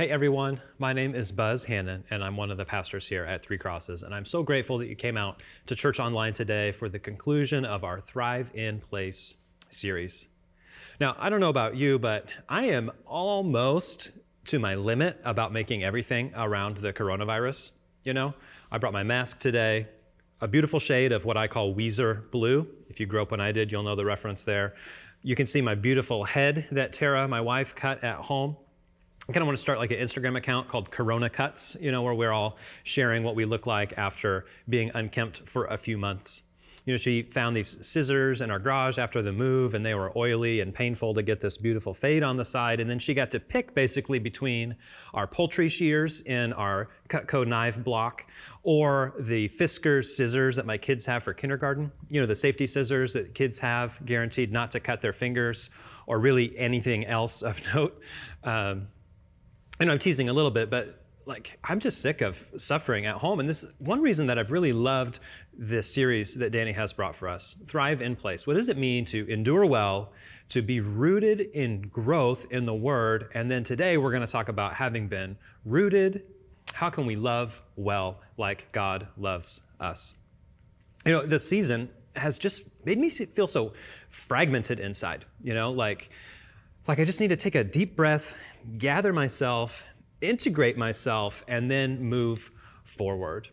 Hey everyone, my name is Buzz Hannon, and I'm one of the pastors here at Three Crosses. And I'm so grateful that you came out to church online today for the conclusion of our Thrive in Place series. Now, I don't know about you, but I am almost to my limit about making everything around the coronavirus. You know, I brought my mask today, a beautiful shade of what I call Weezer blue. If you grew up when I did, you'll know the reference there. You can see my beautiful head that Tara, my wife, cut at home. I kind of want to start like an Instagram account called Corona Cuts, you know, where we're all sharing what we look like after being unkempt for a few months. You know, she found these scissors in our garage after the move, and they were oily and painful to get this beautiful fade on the side. And then she got to pick basically between our poultry shears in our Cutco knife block or the Fiskars scissors that my kids have for kindergarten. You know, the safety scissors that kids have guaranteed not to cut their fingers or really anything else of note. Um, I know I'm teasing a little bit, but like I'm just sick of suffering at home. And this one reason that I've really loved this series that Danny has brought for us, Thrive in Place. What does it mean to endure well, to be rooted in growth in the Word? And then today we're going to talk about having been rooted. How can we love well like God loves us? You know, this season has just made me feel so fragmented inside. You know, like like I just need to take a deep breath, gather myself, integrate myself, and then move forward.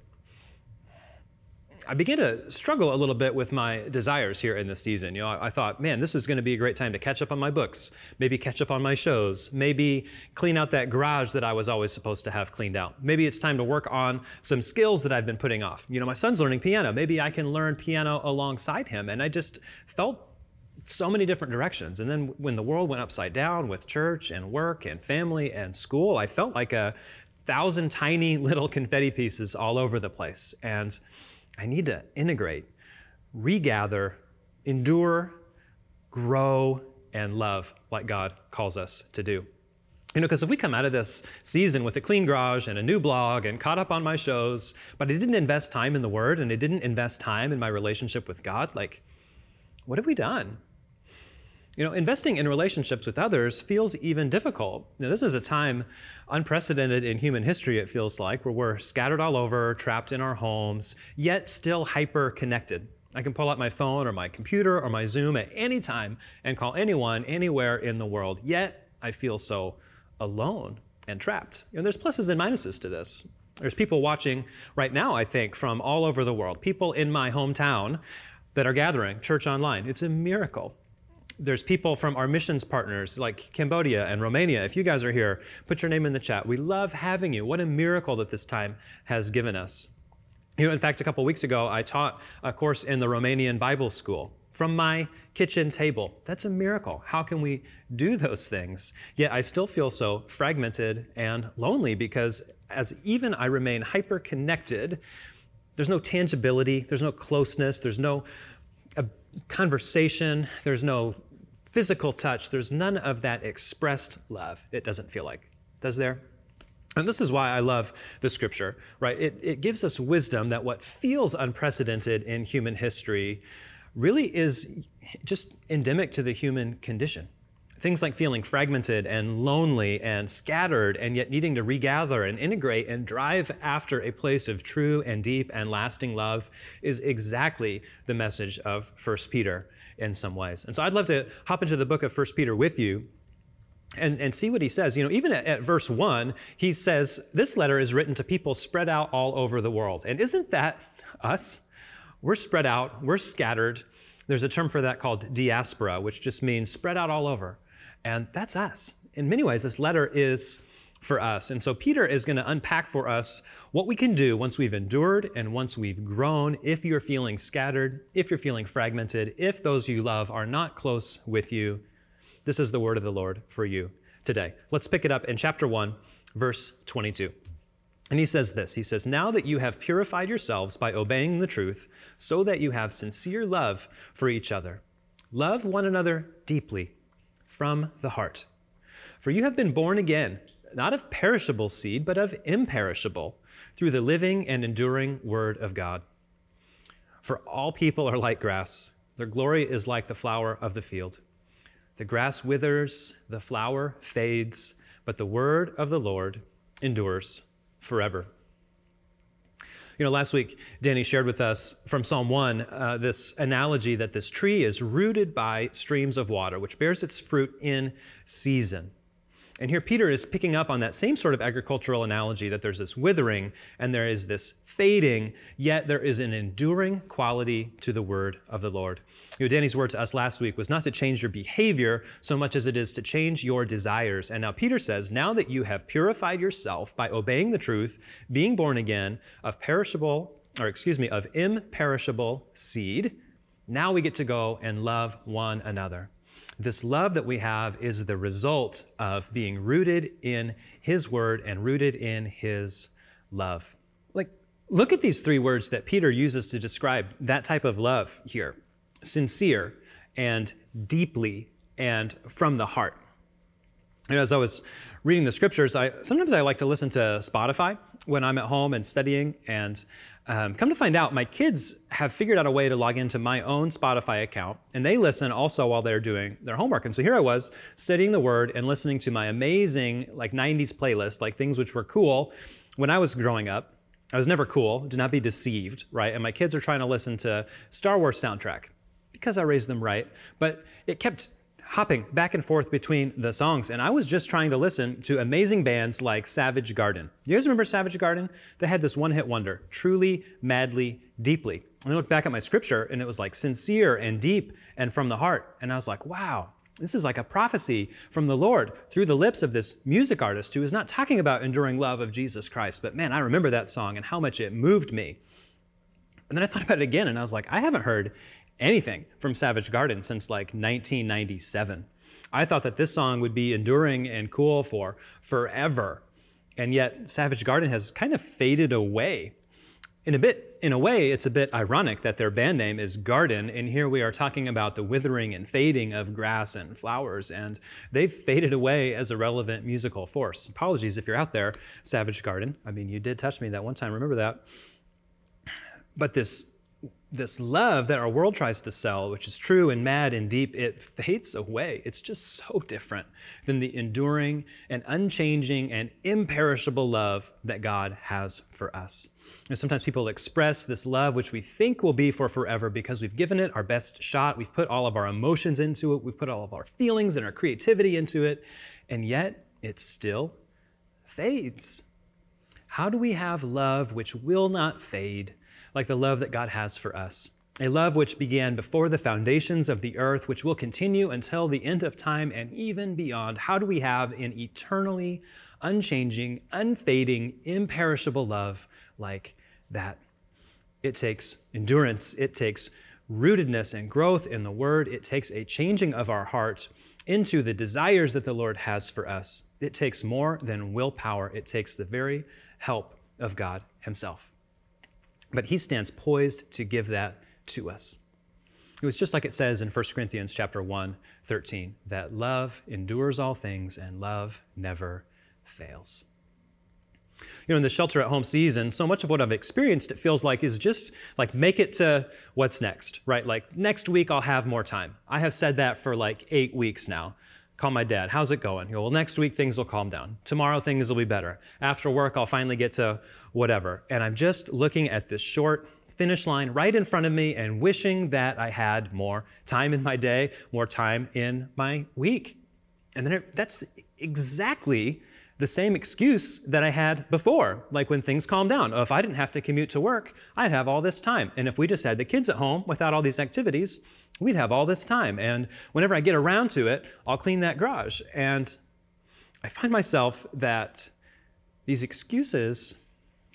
I began to struggle a little bit with my desires here in this season. You know, I, I thought, man, this is going to be a great time to catch up on my books, maybe catch up on my shows, maybe clean out that garage that I was always supposed to have cleaned out. Maybe it's time to work on some skills that I've been putting off. You know, my son's learning piano. Maybe I can learn piano alongside him. And I just felt so many different directions. And then when the world went upside down with church and work and family and school, I felt like a thousand tiny little confetti pieces all over the place. And I need to integrate, regather, endure, grow, and love like God calls us to do. You know, because if we come out of this season with a clean garage and a new blog and caught up on my shows, but I didn't invest time in the Word and I didn't invest time in my relationship with God, like, what have we done? You know, investing in relationships with others feels even difficult. Now, this is a time unprecedented in human history, it feels like, where we're scattered all over, trapped in our homes, yet still hyper connected. I can pull out my phone or my computer or my Zoom at any time and call anyone anywhere in the world, yet I feel so alone and trapped. You know, there's pluses and minuses to this. There's people watching right now, I think, from all over the world, people in my hometown that are gathering church online. It's a miracle there's people from our missions partners like Cambodia and Romania. If you guys are here, put your name in the chat. We love having you. What a miracle that this time has given us. You know, in fact, a couple weeks ago, I taught a course in the Romanian Bible School from my kitchen table. That's a miracle. How can we do those things? Yet I still feel so fragmented and lonely because as even I remain hyper connected, there's no tangibility, there's no closeness, there's no uh, conversation, there's no physical touch, there's none of that expressed love, it doesn't feel like. Does there? And this is why I love the scripture, right? It, it gives us wisdom that what feels unprecedented in human history really is just endemic to the human condition. Things like feeling fragmented and lonely and scattered, and yet needing to regather and integrate and drive after a place of true and deep and lasting love is exactly the message of 1 Peter in some ways. And so I'd love to hop into the book of First Peter with you and, and see what he says. You know, even at, at, verse 1, he says, This letter is written to people spread out all over the world. And isn't that us? We're spread out, we're scattered. There's a term for that called diaspora, which just means spread out all over. And that's us. In many ways, this letter is for us. And so Peter is going to unpack for us what we can do once we've endured and once we've grown, if you're feeling scattered, if you're feeling fragmented, if those you love are not close with you. This is the word of the Lord for you today. Let's pick it up in chapter 1, verse 22. And he says this He says, Now that you have purified yourselves by obeying the truth, so that you have sincere love for each other, love one another deeply from the heart. For you have been born again not of perishable seed, but of imperishable, through the living and enduring Word of God. For all people are like grass, their glory is like the flower of the field. The grass withers, the flower fades, but the word of the Lord endures forever. You know, last week, Danny shared with us from Psalm 1 uh, this analogy that this tree is rooted by streams of water, which bears its fruit in season. And here Peter is picking up on that same sort of agricultural analogy that there's this withering and there is this fading, yet there is an enduring quality to the word of the Lord. You know, Danny's word to us last week was not to change your behavior so much as it is to change your desires. And now Peter says, now that you have purified yourself by obeying the truth, being born again of perishable, or excuse me, of imperishable seed, now we get to go and love one another. This love that we have is the result of being rooted in His Word and rooted in His love. Like, look at these three words that Peter uses to describe that type of love here sincere and deeply and from the heart. As I was reading the scriptures, I sometimes I like to listen to Spotify when I'm at home and studying. And um, come to find out, my kids have figured out a way to log into my own Spotify account, and they listen also while they're doing their homework. And so here I was studying the Word and listening to my amazing like '90s playlist, like things which were cool when I was growing up. I was never cool. Do not be deceived, right? And my kids are trying to listen to Star Wars soundtrack because I raised them right. But it kept hopping back and forth between the songs. And I was just trying to listen to amazing bands like Savage Garden. You guys remember Savage Garden? They had this one hit wonder, truly, madly, deeply. And I looked back at my scripture and it was like sincere and deep and from the heart. And I was like, wow, this is like a prophecy from the Lord through the lips of this music artist who is not talking about enduring love of Jesus Christ. But man, I remember that song and how much it moved me. And then I thought about it again and I was like, I haven't heard anything from Savage Garden since like 1997. I thought that this song would be enduring and cool for forever. And yet Savage Garden has kind of faded away. In a bit, in a way, it's a bit ironic that their band name is Garden, and here we are talking about the withering and fading of grass and flowers, and they've faded away as a relevant musical force. Apologies if you're out there, Savage Garden. I mean, you did touch me that one time, remember that. But this this love that our world tries to sell, which is true and mad and deep, it fades away. It's just so different than the enduring and unchanging and imperishable love that God has for us. And sometimes people express this love, which we think will be for forever because we've given it our best shot. We've put all of our emotions into it. We've put all of our feelings and our creativity into it. And yet it still fades. How do we have love which will not fade? Like the love that God has for us. A love which began before the foundations of the earth, which will continue until the end of time and even beyond. How do we have an eternally unchanging, unfading, imperishable love like that? It takes endurance, it takes rootedness and growth in the Word, it takes a changing of our heart into the desires that the Lord has for us. It takes more than willpower, it takes the very help of God Himself. But he stands poised to give that to us. It was just like it says in 1 Corinthians chapter 1, 13, that love endures all things and love never fails. You know, in the shelter at home season, so much of what I've experienced, it feels like, is just like make it to what's next, right? Like next week I'll have more time. I have said that for like eight weeks now call my dad. How's it going? Go, well, next week things will calm down. Tomorrow things will be better. After work, I'll finally get to whatever. And I'm just looking at this short finish line right in front of me and wishing that I had more time in my day, more time in my week. And then it, that's exactly the same excuse that I had before, like when things calmed down. Oh, if I didn't have to commute to work, I'd have all this time. And if we just had the kids at home without all these activities, we'd have all this time. And whenever I get around to it, I'll clean that garage. And I find myself that these excuses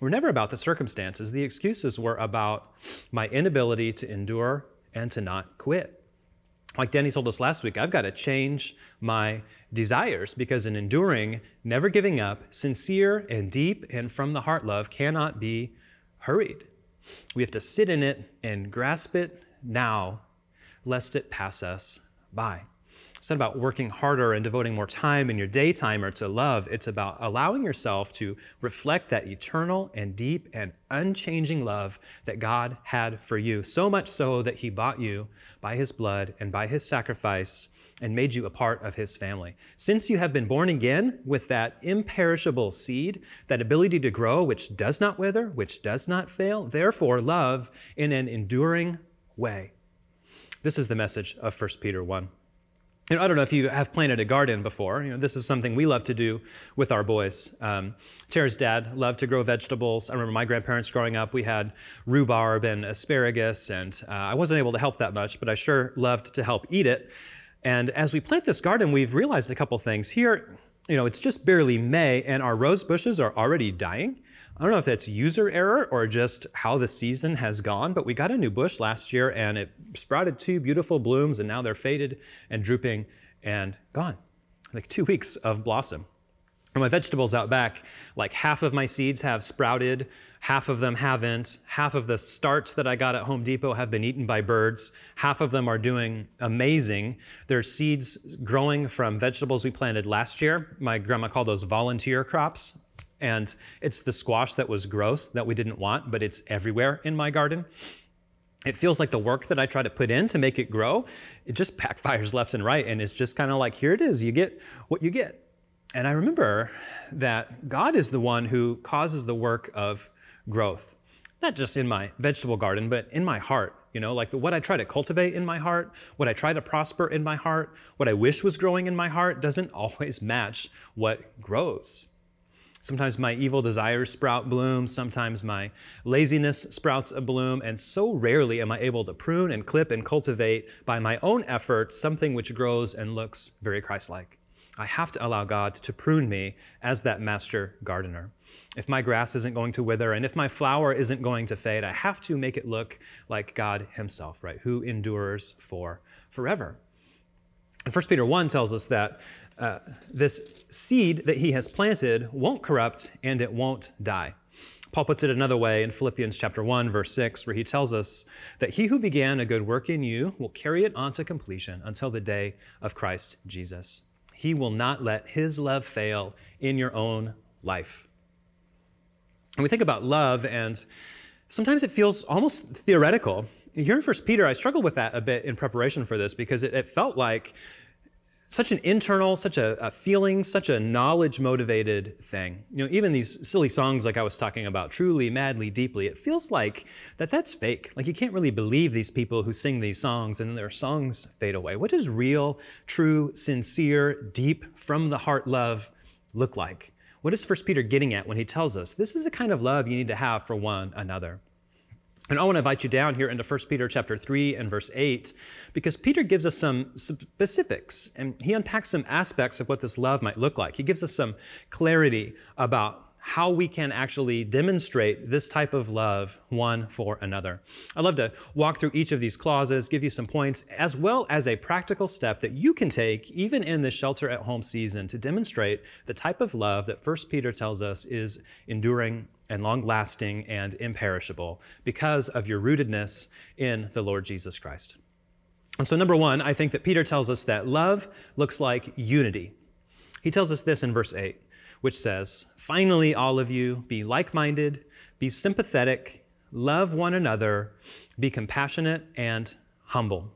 were never about the circumstances. The excuses were about my inability to endure and to not quit. Like Danny told us last week, I've got to change my desires because an enduring, never giving up, sincere and deep and from the heart love cannot be hurried. We have to sit in it and grasp it now, lest it pass us by. It's not about working harder and devoting more time in your daytime or to love. It's about allowing yourself to reflect that eternal and deep and unchanging love that God had for you. So much so that He bought you by His blood and by His sacrifice and made you a part of His family. Since you have been born again with that imperishable seed, that ability to grow, which does not wither, which does not fail, therefore love in an enduring way. This is the message of 1 Peter 1. You know, I don't know if you have planted a garden before. You know, this is something we love to do with our boys. Um, Tara's dad loved to grow vegetables. I remember my grandparents growing up, we had rhubarb and asparagus, and uh, I wasn't able to help that much, but I sure loved to help eat it. And as we plant this garden, we've realized a couple things. Here, you know, it's just barely May, and our rose bushes are already dying. I don't know if that's user error or just how the season has gone, but we got a new bush last year and it sprouted two beautiful blooms and now they're faded and drooping and gone. Like two weeks of blossom. And my vegetables out back, like half of my seeds have sprouted, half of them haven't. Half of the starts that I got at Home Depot have been eaten by birds. Half of them are doing amazing. They're seeds growing from vegetables we planted last year. My grandma called those volunteer crops. And it's the squash that was gross that we didn't want, but it's everywhere in my garden. It feels like the work that I try to put in to make it grow, it just backfires left and right. And it's just kind of like, here it is, you get what you get. And I remember that God is the one who causes the work of growth, not just in my vegetable garden, but in my heart. You know, like what I try to cultivate in my heart, what I try to prosper in my heart, what I wish was growing in my heart doesn't always match what grows. Sometimes my evil desires sprout blooms. Sometimes my laziness sprouts a bloom. And so rarely am I able to prune and clip and cultivate by my own efforts something which grows and looks very Christ like. I have to allow God to prune me as that master gardener. If my grass isn't going to wither and if my flower isn't going to fade, I have to make it look like God Himself, right? Who endures for forever. And 1 Peter 1 tells us that uh, this seed that he has planted won't corrupt and it won't die. Paul puts it another way in Philippians chapter 1 verse 6 where he tells us that he who began a good work in you will carry it on to completion until the day of Christ Jesus. He will not let his love fail in your own life. And we think about love and sometimes it feels almost theoretical. Here in 1 Peter, I struggled with that a bit in preparation for this because it, it felt like such an internal, such a, a, feeling, such a knowledge motivated thing. You know, even these silly songs like I was talking about, truly, madly, deeply, it feels like that that's fake. Like you can't really believe these people who sing these songs and then their songs fade away. What does real, true, sincere, deep, from the heart love look like? What is First Peter getting at when he tells us this is the kind of love you need to have for one another? And I want to invite you down here into 1 Peter chapter 3 and verse 8 because Peter gives us some specifics and he unpacks some aspects of what this love might look like. He gives us some clarity about how we can actually demonstrate this type of love one for another. I'd love to walk through each of these clauses, give you some points, as well as a practical step that you can take even in this shelter at home season to demonstrate the type of love that 1 Peter tells us is enduring and long lasting and imperishable because of your rootedness in the Lord Jesus Christ. And so, number one, I think that Peter tells us that love looks like unity. He tells us this in verse 8, which says, Finally, all of you, be like minded, be sympathetic, love one another, be compassionate and humble.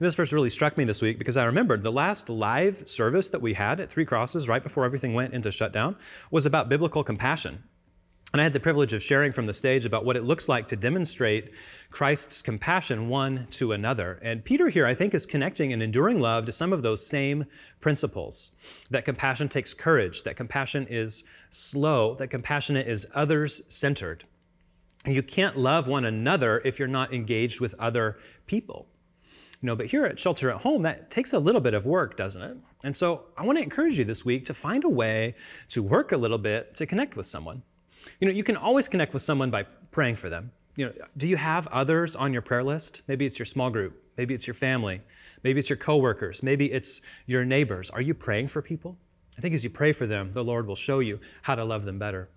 This verse really struck me this week because I remembered the last live service that we had at Three Crosses right before everything went into shutdown was about biblical compassion. And I had the privilege of sharing from the stage about what it looks like to demonstrate Christ's compassion one to another. And Peter here, I think, is connecting an enduring love to some of those same principles. That compassion takes courage, that compassion is slow, that compassion is others centered. You can't love one another if you're not engaged with other people. You know, but here at Shelter at Home, that takes a little bit of work, doesn't it? And so I want to encourage you this week to find a way to work a little bit to connect with someone. You know, you can always connect with someone by praying for them. You know, do you have others on your prayer list? Maybe it's your small group, maybe it's your family, maybe it's your coworkers, maybe it's your neighbors. Are you praying for people? I think as you pray for them, the Lord will show you how to love them better.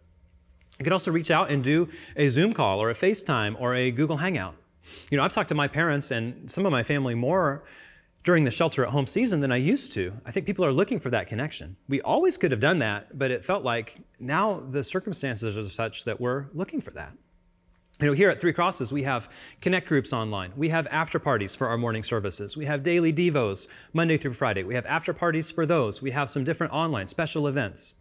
You can also reach out and do a Zoom call or a FaceTime or a Google Hangout. You know, I've talked to my parents and some of my family more during the shelter at home season than I used to. I think people are looking for that connection. We always could have done that, but it felt like now the circumstances are such that we're looking for that. You know, here at Three Crosses, we have connect groups online. We have after parties for our morning services. We have daily devos Monday through Friday. We have after parties for those. We have some different online special events.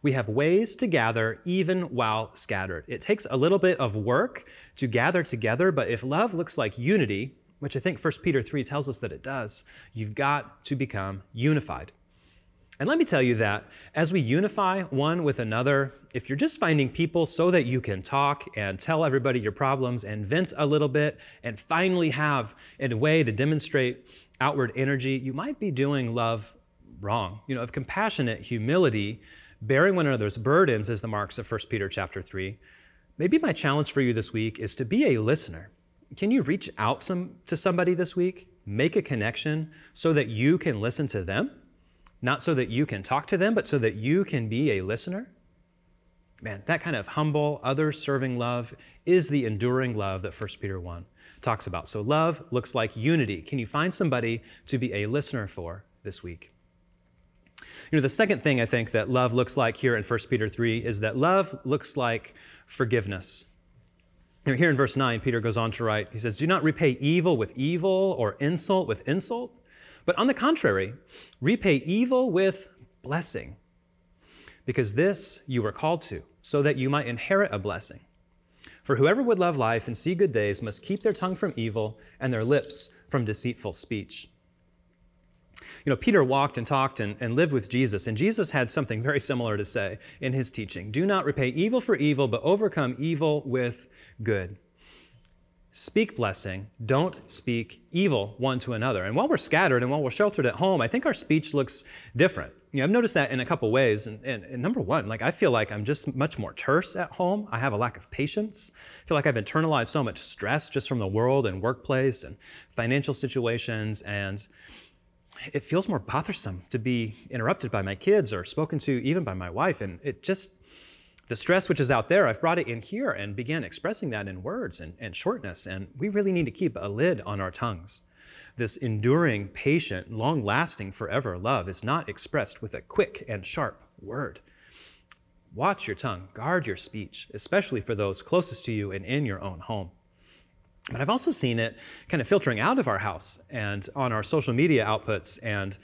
We have ways to gather even while scattered. It takes a little bit of work to gather together, but if love looks like unity, which I think 1 Peter 3 tells us that it does, you've got to become unified. And let me tell you that as we unify one with another, if you're just finding people so that you can talk and tell everybody your problems and vent a little bit and finally have a way to demonstrate outward energy, you might be doing love wrong. You know, if compassionate humility, bearing one another's burdens is the marks of 1 Peter chapter 3, maybe my challenge for you this week is to be a listener can you reach out some, to somebody this week? Make a connection so that you can listen to them? Not so that you can talk to them, but so that you can be a listener? Man, that kind of humble, other serving love is the enduring love that 1 Peter 1 talks about. So, love looks like unity. Can you find somebody to be a listener for this week? You know, the second thing I think that love looks like here in 1 Peter 3 is that love looks like forgiveness. Here in verse 9, Peter goes on to write, he says, Do not repay evil with evil or insult with insult, but on the contrary, repay evil with blessing, because this you were called to, so that you might inherit a blessing. For whoever would love life and see good days must keep their tongue from evil and their lips from deceitful speech. You know, Peter walked and talked and, and lived with Jesus, and Jesus had something very similar to say in his teaching Do not repay evil for evil, but overcome evil with good. Speak blessing, don't speak evil one to another. And while we're scattered and while we're sheltered at home, I think our speech looks different. You know, I've noticed that in a couple ways. And, and, and, number one, like I feel like I'm just much more terse at home. I have a lack of patience. I feel like I've internalized so much stress just from the world and workplace and financial situations. And it feels more bothersome to be interrupted by my kids or spoken to even by my wife. And it just the stress which is out there, I've brought it in here and began expressing that in words and, and shortness. And we really need to keep a lid on our tongues. This enduring, patient, long lasting, forever love is not expressed with a quick and sharp word. Watch your tongue, guard your speech, especially for those closest to you and in your own home. But I've also seen it kind of filtering out of our house and on our social media outputs and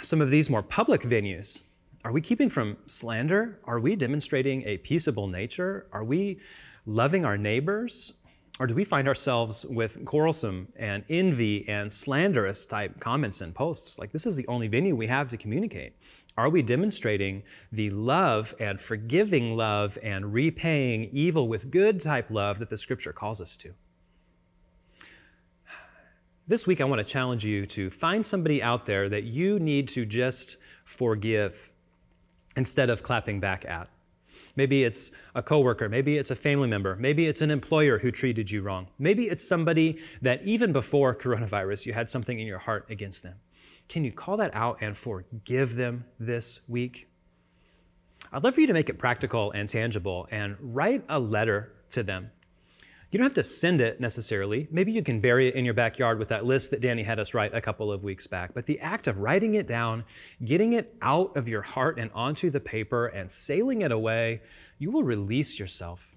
some of these more public venues are we keeping from slander? Are we demonstrating a peaceable nature? Are we loving our neighbors? Or do we find ourselves with quarrelsome and envy and slanderous type comments and posts? Like, this is the only venue we have to communicate. Are we demonstrating the love and forgiving love and repaying evil with good type love that the scripture calls us to? This week, I want to challenge you to find somebody out there that you need to just forgive instead of clapping back at. Maybe it's a coworker, maybe it's a family member, maybe it's an employer who treated you wrong. Maybe it's somebody that even before coronavirus you had something in your heart against them. Can you call that out and forgive them this week? I'd love for you to make it practical and tangible and write a letter to them you don't have to send it necessarily. Maybe you can bury it in your backyard with that list that Danny had us write a couple of weeks back. But the act of writing it down, getting it out of your heart and onto the paper and sailing it away, you will release yourself.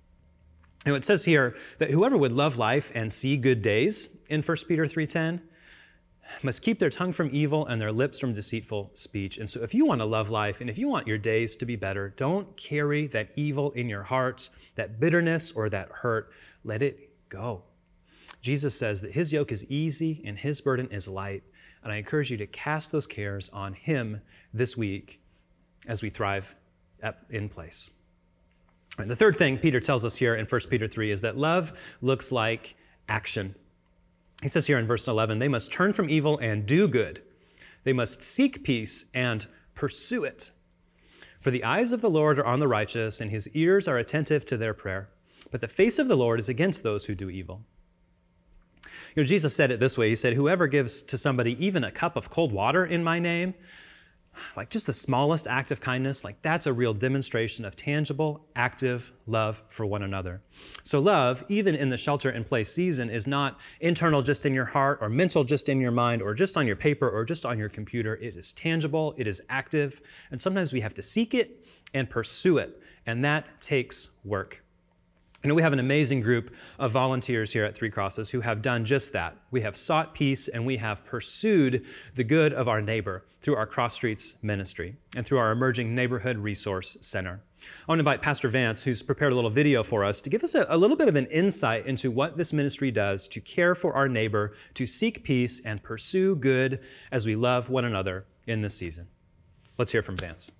Now it says here that whoever would love life and see good days in 1 Peter 3:10 must keep their tongue from evil and their lips from deceitful speech. And so if you want to love life and if you want your days to be better, don't carry that evil in your heart, that bitterness or that hurt let it go. Jesus says that his yoke is easy and his burden is light. And I encourage you to cast those cares on him this week as we thrive in place. And the third thing Peter tells us here in 1 Peter 3 is that love looks like action. He says here in verse 11, they must turn from evil and do good. They must seek peace and pursue it. For the eyes of the Lord are on the righteous, and his ears are attentive to their prayer. But the face of the Lord is against those who do evil. You know, Jesus said it this way He said, Whoever gives to somebody even a cup of cold water in my name, like just the smallest act of kindness, like that's a real demonstration of tangible, active love for one another. So, love, even in the shelter in place season, is not internal just in your heart or mental just in your mind or just on your paper or just on your computer. It is tangible, it is active, and sometimes we have to seek it and pursue it, and that takes work. Know, we have an amazing group of volunteers here at Three Crosses who have done just that. We have sought peace and we have pursued the good of our neighbor through our Cross Streets ministry and through our emerging neighborhood resource center. I want to invite Pastor Vance, who's prepared a little video for us, to give us a, a little bit of an insight into what this ministry does to care for our neighbor, to seek peace, and pursue good as we love one another in this season. Let's hear from Vance.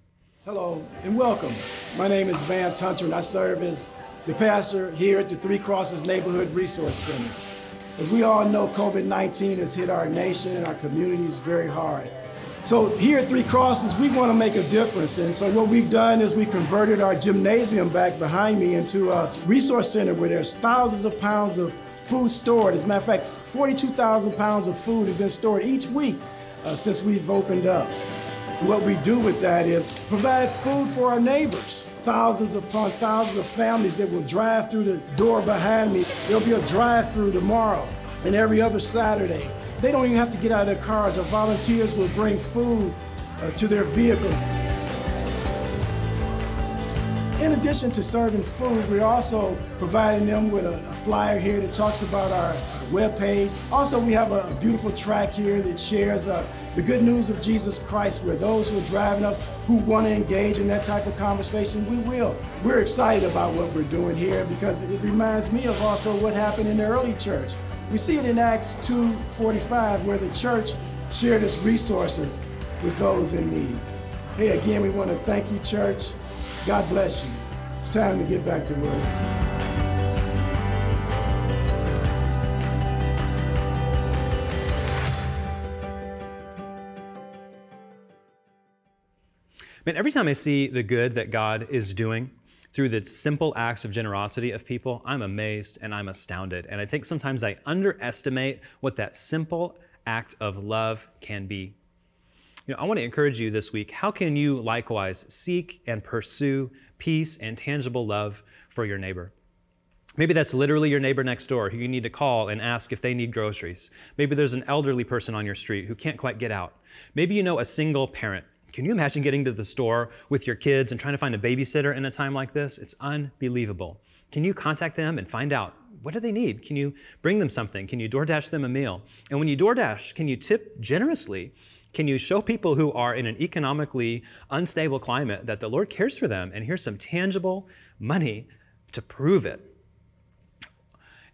Hello and welcome. My name is Vance Hunter and I serve as the pastor here at the Three Crosses Neighborhood Resource Center. As we all know, COVID 19 has hit our nation and our communities very hard. So, here at Three Crosses, we want to make a difference. And so, what we've done is we converted our gymnasium back behind me into a resource center where there's thousands of pounds of food stored. As a matter of fact, 42,000 pounds of food have been stored each week uh, since we've opened up. What we do with that is provide food for our neighbors thousands upon thousands of families that will drive through the door behind me. There'll be a drive through tomorrow and every other Saturday. They don't even have to get out of their cars. Our volunteers will bring food uh, to their vehicles. In addition to serving food, we're also providing them with a, a flyer here that talks about our, webpage. Also, we have a, a, beautiful track here that shares uh, the good news of Jesus Christ, where those who are driving up who want to engage in that type of conversation, we will. We're excited about what we're doing here because it reminds me of also what happened in the early church. We see it in Acts 2:45, where the church shared its resources with those in need. Hey, again, we want to thank you, church. God bless you. It's time to get back to work. Man, every time I see the good that God is doing through the simple acts of generosity of people, I'm amazed and I'm astounded. And I think sometimes I underestimate what that simple act of love can be. You know, I want to encourage you this week. How can you likewise seek and pursue peace and tangible love for your neighbor? Maybe that's literally your neighbor next door who you need to call and ask if they need groceries. Maybe there's an elderly person on your street who can't quite get out. Maybe you know a single parent. Can you imagine getting to the store with your kids and trying to find a babysitter in a time like this? It's unbelievable. Can you contact them and find out what do they need? Can you bring them something? Can you DoorDash them a meal? And when you DoorDash, can you tip generously? Can you show people who are in an economically unstable climate that the Lord cares for them and here's some tangible money to prove it?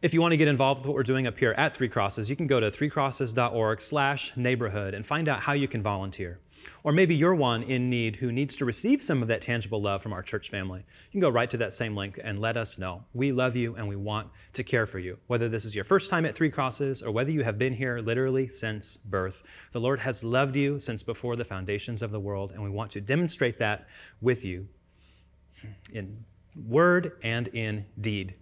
If you want to get involved with what we're doing up here at Three Crosses, you can go to threecrosses.org slash neighborhood and find out how you can volunteer. Or maybe you're one in need who needs to receive some of that tangible love from our church family. You can go right to that same link and let us know. We love you and we want to care for you. Whether this is your first time at Three Crosses or whether you have been here literally since birth, the Lord has loved you since before the foundations of the world, and we want to demonstrate that with you in word and in deed.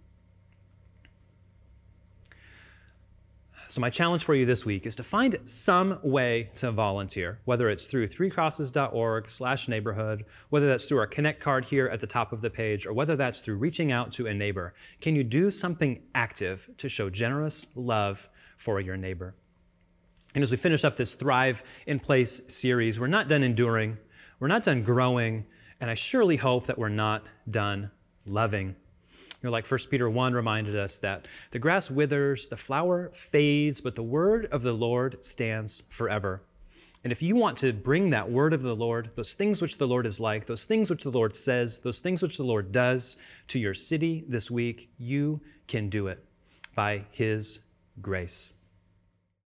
So, my challenge for you this week is to find some way to volunteer, whether it's through threecrosses.org slash neighborhood, whether that's through our Connect card here at the top of the page, or whether that's through reaching out to a neighbor. Can you do something active to show generous love for your neighbor? And as we finish up this Thrive in Place series, we're not done enduring, we're not done growing, and I surely hope that we're not done loving know, like 1 Peter 1 reminded us that the grass withers, the flower fades, but the word of the Lord stands forever. And if you want to bring that word of the Lord, those things which the Lord is like, those things which the Lord says, those things which the Lord does to your city this week, you can do it by His grace.